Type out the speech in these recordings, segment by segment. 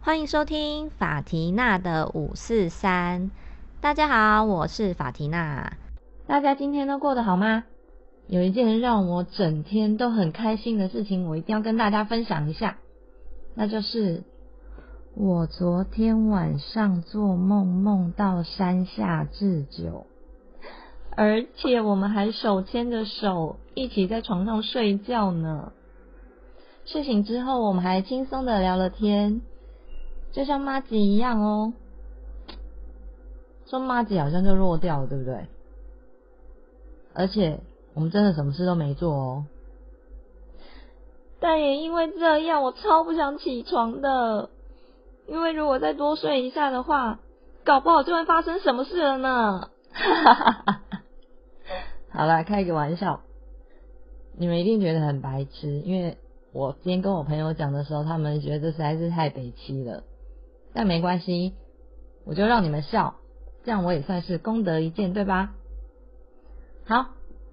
欢迎收听法缇娜的五四三。大家好，我是法缇娜。大家今天都过得好吗？有一件让我整天都很开心的事情，我一定要跟大家分享一下，那就是我昨天晚上做梦梦到山下智久，而且我们还手牵着手一起在床上睡觉呢。睡醒之后，我们还轻松的聊了天。就像妈吉一样哦，说妈吉好像就弱掉了，对不对？而且我们真的什么事都没做哦。但也因为这样，我超不想起床的，因为如果再多睡一下的话，搞不好就会发生什么事了呢。好了，开个玩笑，你们一定觉得很白痴，因为我今天跟我朋友讲的时候，他们觉得实在是太北气了。但没关系，我就让你们笑，这样我也算是功德一件，对吧？好，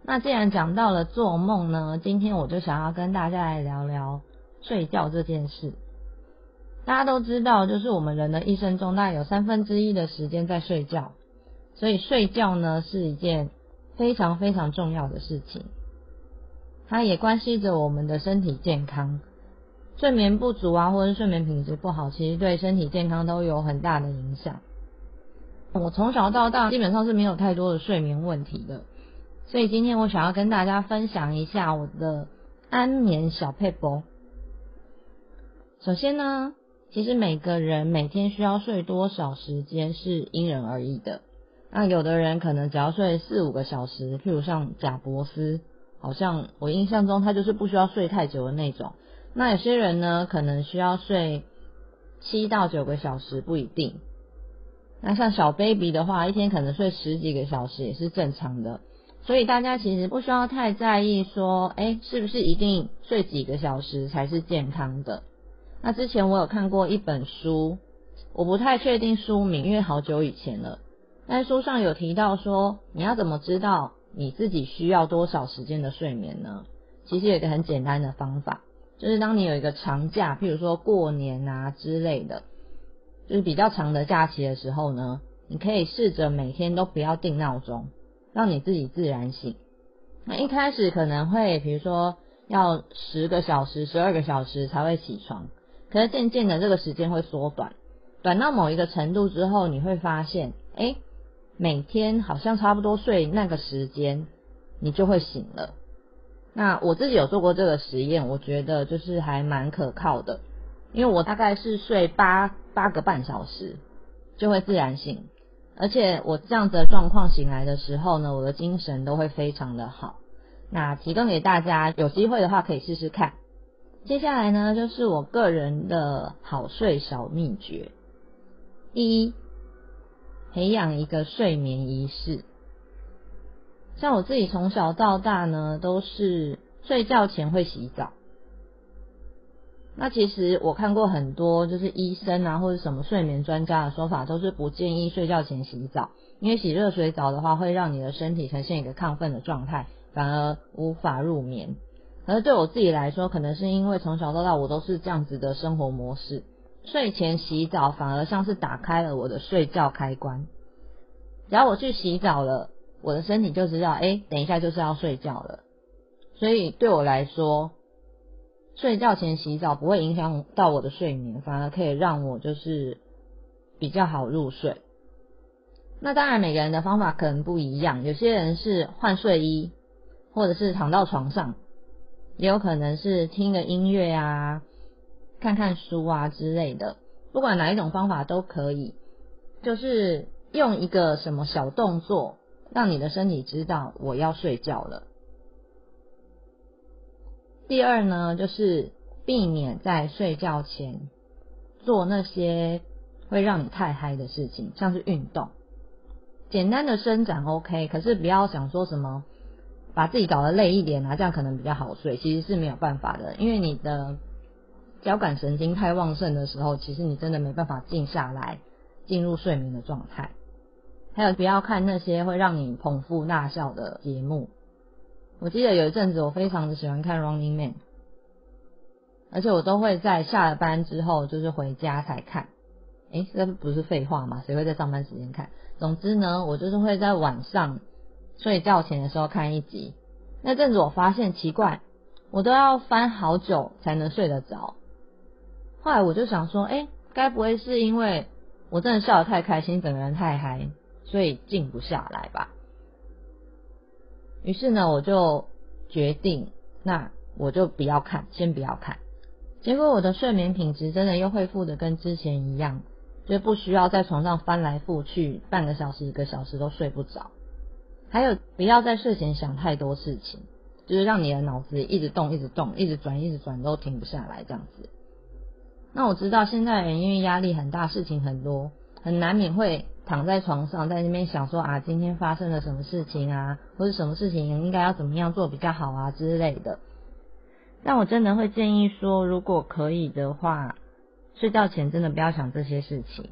那既然讲到了做梦呢，今天我就想要跟大家来聊聊睡觉这件事。大家都知道，就是我们人的一生中，大概有三分之一的时间在睡觉，所以睡觉呢是一件非常非常重要的事情，它也关系着我们的身体健康。睡眠不足啊，或者睡眠品质不好，其实对身体健康都有很大的影响。我从小到大基本上是没有太多的睡眠问题的，所以今天我想要跟大家分享一下我的安眠小配博。首先呢，其实每个人每天需要睡多少时间是因人而异的。那有的人可能只要睡四五个小时，譬如像贾伯斯，好像我印象中他就是不需要睡太久的那种。那有些人呢，可能需要睡七到九个小时，不一定。那像小 baby 的话，一天可能睡十几个小时也是正常的。所以大家其实不需要太在意说，哎，是不是一定睡几个小时才是健康的？那之前我有看过一本书，我不太确定书名，因为好久以前了。但书上有提到说，你要怎么知道你自己需要多少时间的睡眠呢？其实有一个很简单的方法。就是当你有一个长假，譬如说过年啊之类的，就是比较长的假期的时候呢，你可以试着每天都不要定闹钟，让你自己自然醒。那一开始可能会，比如说要十个小时、十二个小时才会起床，可是渐渐的这个时间会缩短，短到某一个程度之后，你会发现，哎，每天好像差不多睡那个时间，你就会醒了。那我自己有做过这个实验，我觉得就是还蛮可靠的，因为我大概是睡八八个半小时就会自然醒，而且我这样子的状况醒来的时候呢，我的精神都会非常的好。那提供给大家，有机会的话可以试试看。接下来呢，就是我个人的好睡小秘诀：第一，培养一个睡眠仪式。像我自己从小到大呢，都是睡觉前会洗澡。那其实我看过很多，就是医生啊或者什么睡眠专家的说法，都是不建议睡觉前洗澡，因为洗热水澡的话会让你的身体呈现一个亢奋的状态，反而无法入眠。而对我自己来说，可能是因为从小到大我都是这样子的生活模式，睡前洗澡反而像是打开了我的睡觉开关。只要我去洗澡了。我的身体就知道，哎，等一下就是要睡觉了，所以对我来说，睡觉前洗澡不会影响到我的睡眠，反而可以让我就是比较好入睡。那当然，每个人的方法可能不一样，有些人是换睡衣，或者是躺到床上，也有可能是听个音乐啊、看看书啊之类的，不管哪一种方法都可以，就是用一个什么小动作。让你的身体知道我要睡觉了。第二呢，就是避免在睡觉前做那些会让你太嗨的事情，像是运动。简单的伸展 OK，可是不要想说什么把自己搞得累一点啊，这样可能比较好睡。其实是没有办法的，因为你的交感神经太旺盛的时候，其实你真的没办法静下来进入睡眠的状态。还有不要看那些会让你捧腹大笑的节目，我记得有一阵子我非常的喜欢看 Running Man，而且我都会在下了班之后就是回家才看。诶，这不是废话吗？谁会在上班时间看？总之呢，我就是会在晚上睡觉前的时候看一集。那阵子我发现奇怪，我都要翻好久才能睡得着。后来我就想说，诶，该不会是因为我真的笑得太开心，整个人太嗨，所以静不下来吧？于是呢，我就决定，那我就不要看，先不要看。结果我的睡眠品质真的又恢复的跟之前一样。就不需要在床上翻来覆去半个小时一个小时都睡不着，还有不要在睡前想太多事情，就是让你的脑子一直动一直动一直转一直转都停不下来这样子。那我知道现在人因为压力很大，事情很多，很难免会躺在床上在那边想说啊今天发生了什么事情啊，或者什么事情应该要怎么样做比较好啊之类的。但我真的会建议说，如果可以的话。睡觉前真的不要想这些事情，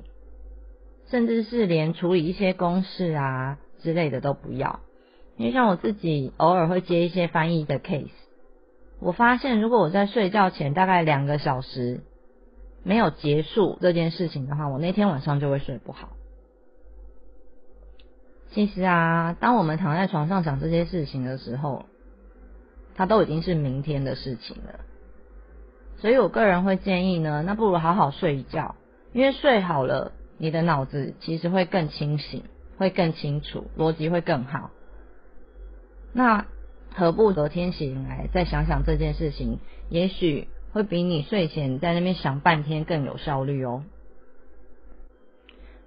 甚至是连处理一些公事啊之类的都不要。因为像我自己偶尔会接一些翻译的 case，我发现如果我在睡觉前大概两个小时没有结束这件事情的话，我那天晚上就会睡不好。其实啊，当我们躺在床上想这些事情的时候，它都已经是明天的事情了。所以我个人会建议呢，那不如好好睡一觉，因为睡好了，你的脑子其实会更清醒，会更清楚，逻辑会更好。那何不隔天醒来再想想这件事情，也许会比你睡前在那边想半天更有效率哦。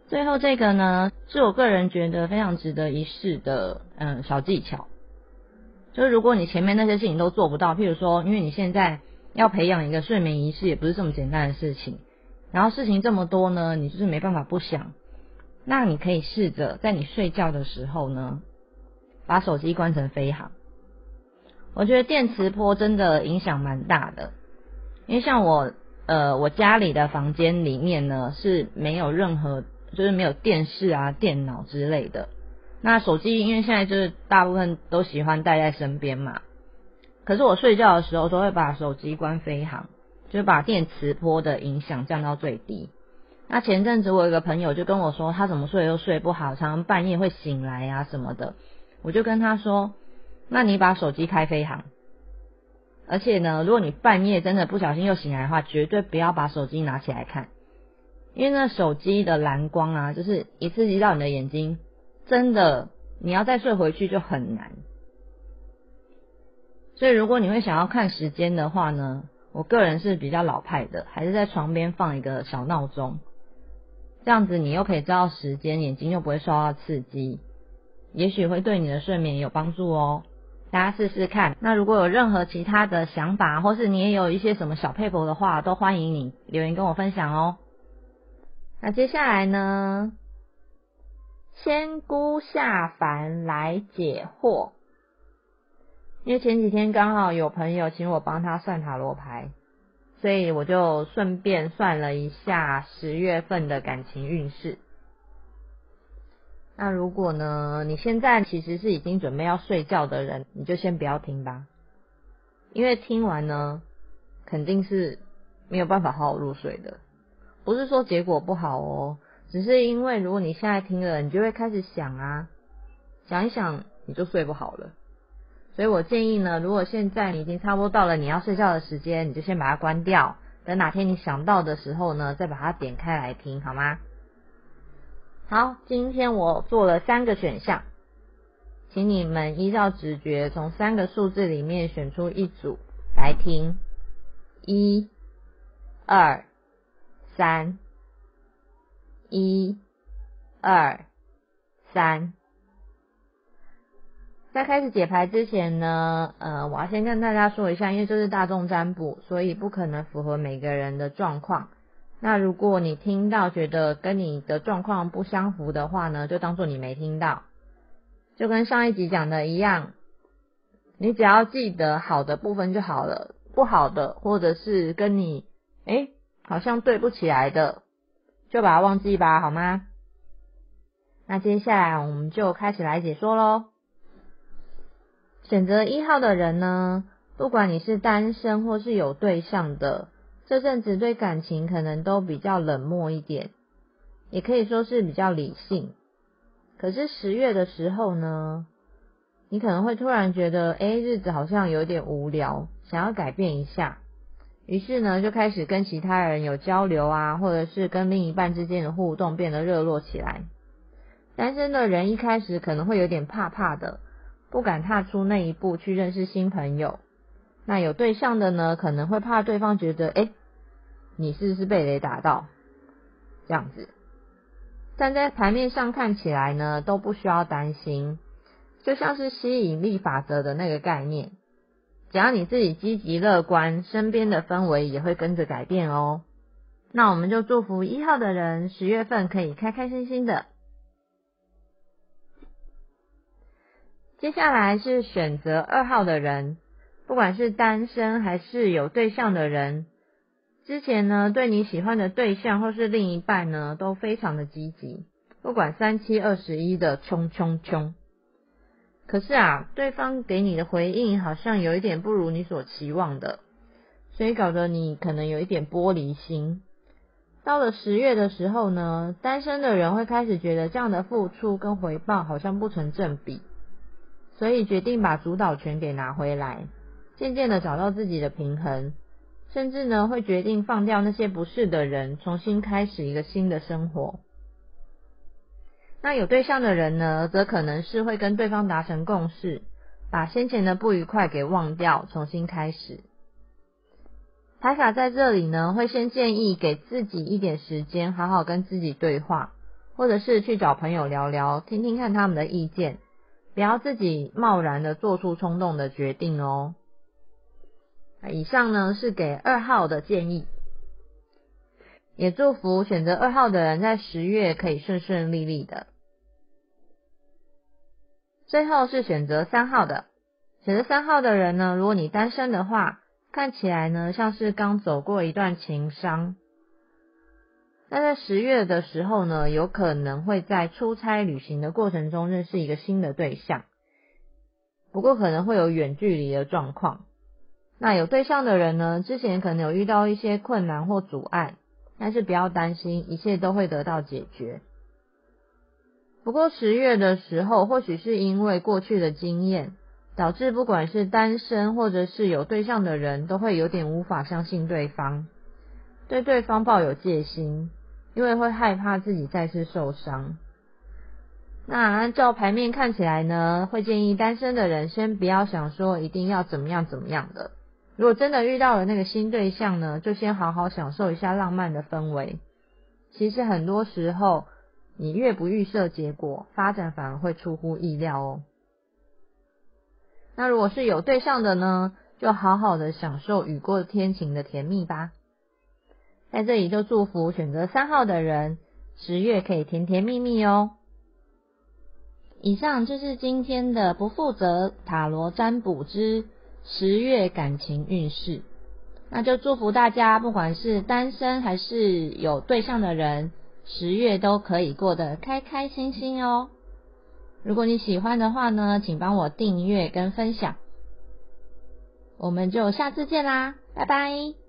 最后这个呢，是我个人觉得非常值得一试的嗯小技巧，就是如果你前面那些事情都做不到，譬如说，因为你现在。要培养一个睡眠仪式也不是这么简单的事情，然后事情这么多呢，你就是没办法不想。那你可以试着在你睡觉的时候呢，把手机关成飞行。我觉得电磁波真的影响蛮大的，因为像我呃我家里的房间里面呢是没有任何就是没有电视啊、电脑之类的。那手机因为现在就是大部分都喜欢带在身边嘛。可是我睡觉的时候都会把手机关飞行，就把电磁波的影响降到最低。那前阵子我有个朋友就跟我说，他怎么睡都睡不好，常常半夜会醒来啊什么的。我就跟他说，那你把手机开飞行，而且呢，如果你半夜真的不小心又醒来的话，绝对不要把手机拿起来看，因为那手机的蓝光啊，就是一刺激到你的眼睛，真的你要再睡回去就很难。所以，如果你会想要看时间的话呢，我个人是比较老派的，还是在床边放一个小闹钟，这样子你又可以知道时间，眼睛又不会受到刺激，也许会对你的睡眠有帮助哦。大家试试看。那如果有任何其他的想法，或是你也有一些什么小配合的话，都欢迎你留言跟我分享哦。那接下来呢，仙姑下凡来解惑。因为前几天刚好有朋友请我帮他算塔罗牌，所以我就顺便算了一下十月份的感情运势。那如果呢，你现在其实是已经准备要睡觉的人，你就先不要听吧，因为听完呢，肯定是没有办法好好入睡的。不是说结果不好哦，只是因为如果你现在听了，你就会开始想啊，想一想，你就睡不好了。所以我建议呢，如果现在你已经差不多到了你要睡觉的时间，你就先把它关掉，等哪天你想到的时候呢，再把它点开来听，好吗？好，今天我做了三个选项，请你们依照直觉从三个数字里面选出一组来听，一、二、三，一、二、三。在开始解牌之前呢，呃，我要先跟大家说一下，因为这是大众占卜，所以不可能符合每个人的状况。那如果你听到觉得跟你的状况不相符的话呢，就当做你没听到。就跟上一集讲的一样，你只要记得好的部分就好了，不好的或者是跟你哎好像对不起来的，就把它忘记吧，好吗？那接下来我们就开始来解说喽。选择一号的人呢，不管你是单身或是有对象的，这阵子对感情可能都比较冷漠一点，也可以说是比较理性。可是十月的时候呢，你可能会突然觉得，哎，日子好像有点无聊，想要改变一下。于是呢，就开始跟其他人有交流啊，或者是跟另一半之间的互动变得热络起来。单身的人一开始可能会有点怕怕的，不敢踏出那一步去认识新朋友。那有对象的呢，可能会怕对方觉得，哎，你是不是被雷打到？这样子。站在牌面上看起来呢，都不需要担心，就像是吸引力法则的那个概念。只要你自己积极乐观，身边的氛围也会跟着改变哦。那我们就祝福一号的人十月份可以开开心心的。接下来是选择二号的人，不管是单身还是有对象的人，之前呢对你喜欢的对象或是另一半呢都非常的积极，不管三七二十一的冲冲冲。可是啊，对方给你的回应好像有一点不如你所期望的，所以搞得你可能有一点玻璃心。到了十月的时候呢，单身的人会开始觉得这样的付出跟回报好像不成正比，所以决定把主导权给拿回来，渐渐的找到自己的平衡，甚至呢会决定放掉那些不是的人，重新开始一个新的生活。那有对象的人呢，则可能是会跟对方达成共识，把先前的不愉快给忘掉，重新开始。牌卡在这里呢，会先建议给自己一点时间，好好跟自己对话，或者是去找朋友聊聊，听听看他们的意见，不要自己贸然的做出冲动的决定哦。以上呢是给二号的建议。也祝福选择二号的人在十月可以顺顺利利的。最后是选择三号的，选择三号的人呢，如果你单身的话，看起来呢像是刚走过一段情伤。那在十月的时候呢，有可能会在出差旅行的过程中认识一个新的对象，不过可能会有远距离的状况。那有对象的人呢，之前可能有遇到一些困难或阻碍。但是不要担心，一切都会得到解决。不过十月的时候，或许是因为过去的经验，导致不管是单身或者是有对象的人，都会有点无法相信对方，对对方抱有戒心，因为会害怕自己再次受伤。那按照牌面看起来呢，会建议单身的人先不要想说一定要怎么样怎么样的。如果真的遇到了那个新对象呢，就先好好享受一下浪漫的氛围。其实很多时候，你越不预设结果，发展反而会出乎意料哦。那如果是有对象的呢，就好好的享受雨过天晴的甜蜜吧。在这里就祝福选择三号的人，十月可以甜甜蜜蜜哦。以上就是今天的不负责塔罗占卜之。十月感情运势，那就祝福大家，不管是单身还是有对象的人，十月都可以过得开开心心哦。如果你喜欢的话呢，请帮我订阅跟分享，我们就下次见啦，拜拜。